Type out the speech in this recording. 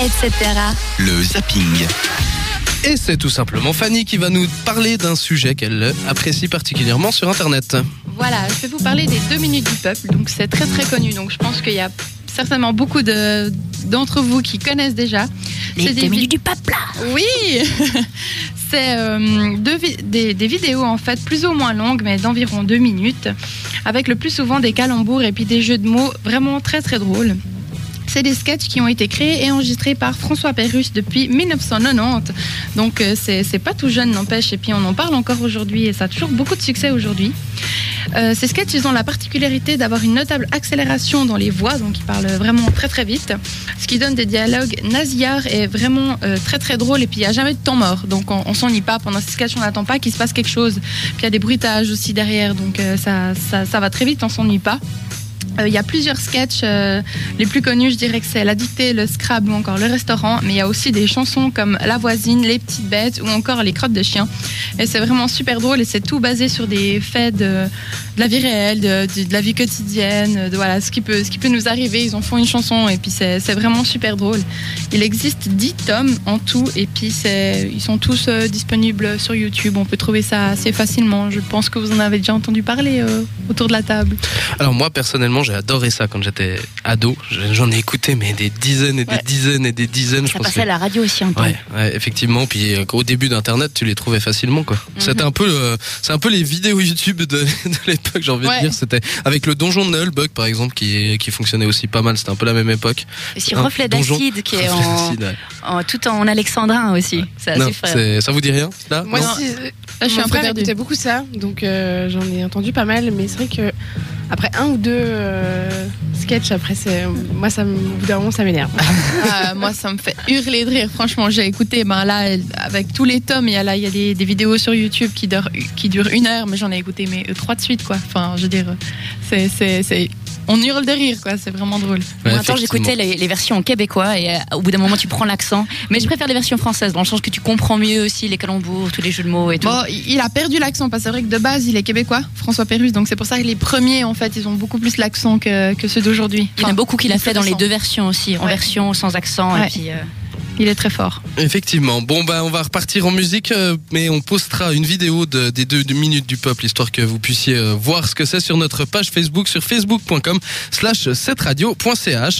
etc. Le zapping. Et c'est tout simplement Fanny qui va nous parler d'un sujet qu'elle apprécie particulièrement sur Internet. Voilà, je vais vous parler des deux minutes du peuple. Donc c'est très très connu. Donc je pense qu'il y a certainement beaucoup de- d'entre vous qui connaissent déjà. Les C'est deux des minutes du peuple. Oui C'est euh, deux vi- des, des vidéos en fait plus ou moins longues, mais d'environ deux minutes, avec le plus souvent des calembours et puis des jeux de mots vraiment très très drôles. C'est des sketchs qui ont été créés et enregistrés par François Pérusse depuis 1990. Donc euh, c'est pas tout jeune, n'empêche. Et puis on en parle encore aujourd'hui et ça a toujours beaucoup de succès aujourd'hui. Euh, ces sketchs, ils ont la particularité d'avoir une notable accélération dans les voix, donc ils parlent vraiment très très vite, ce qui donne des dialogues nasillards et vraiment euh, très très drôles. Et puis il n'y a jamais de temps mort, donc on, on s'ennuie pas. Pendant ces sketchs, on n'attend pas qu'il se passe quelque chose. Puis il y a des bruitages aussi derrière, donc ça, ça, ça va très vite, on s'ennuie pas. Euh, Il y a plusieurs sketchs. euh, les plus connus, je dirais que c'est La dictée, le Scrabble ou encore le restaurant. Mais il y a aussi des chansons comme La voisine, Les petites bêtes ou encore Les crottes de chien. Et c'est vraiment super drôle et c'est tout basé sur des faits de, la vie réelle, de, la vie quotidienne, de voilà, ce qui, peut, ce qui peut nous arriver. Ils en font une chanson et puis c'est vraiment super drôle. Il existe 10 tomes en tout et puis ils sont tous euh, disponibles sur YouTube. On peut trouver ça assez facilement. Je pense que vous en avez déjà entendu parler autour de la table. Alors moi personnellement j'ai adoré ça quand j'étais ado. J'en ai écouté mais des dizaines et des Ouais. dizaines et des dizaines. Je Ça pense passait à la radio aussi un peu. Ouais, ouais, effectivement. Puis euh, au début d'Internet, tu les trouvais facilement, quoi. Mhm. C'était un peu, euh, c'est un peu les vidéos YouTube de, de l'époque. J'ai envie Ouais. de dire, c'était avec le donjon de Nullbug, par exemple, qui qui fonctionnait aussi pas mal. C'était un peu la même époque. Et sur Un Reflet donjon. d'acide qui est en, d'acide, ouais. en- tout en alexandrin aussi. Non, ça vous dit rien là? Moi, Non? si, euh, Là, je suis mon un peu frère perdue. écoutait beaucoup ça, donc euh, j'en ai entendu pas mal, mais c'est vrai que après un ou deux euh, sketchs, après, c'est moi, ça, au bout d'un moment, ça m'énerve. Ah, moi, ça me fait hurler de rire. Franchement, j'ai écouté. Ben là, avec tous les tomes, il y a là, il y a des, vidéos sur YouTube qui durent, qui durent une heure, mais j'en ai écouté mais euh, trois de suite, quoi. Enfin, je veux dire, c'est, on hurle de rire, quoi. C'est vraiment drôle. Ouais, en temps, effectivement. j'écoutais les, les versions québécois et euh, au bout d'un moment, tu prends l'accent. Mais je préfère les versions françaises dans le sens que tu comprends mieux aussi les calembours, tous les jeux de mots et tout. Bon, il a perdu l'accent parce que c'est vrai que de base, il est québécois, François Pérusse. Donc c'est pour ça que les premiers, en fait, ils ont beaucoup plus l'accent que, que ceux d'aujourd'hui. Il y en a beaucoup qui l'a fait dans les deux versions aussi, en Ouais. version sans accent Ouais. et puis. euh, Il est très fort. Effectivement. Bon, bah, on va repartir en musique, euh, mais on postera une vidéo de- des deux, deux minutes du peuple, histoire que vous puissiez euh, voir ce que c'est sur notre page Facebook, sur facebook.com slash 7radio.ch.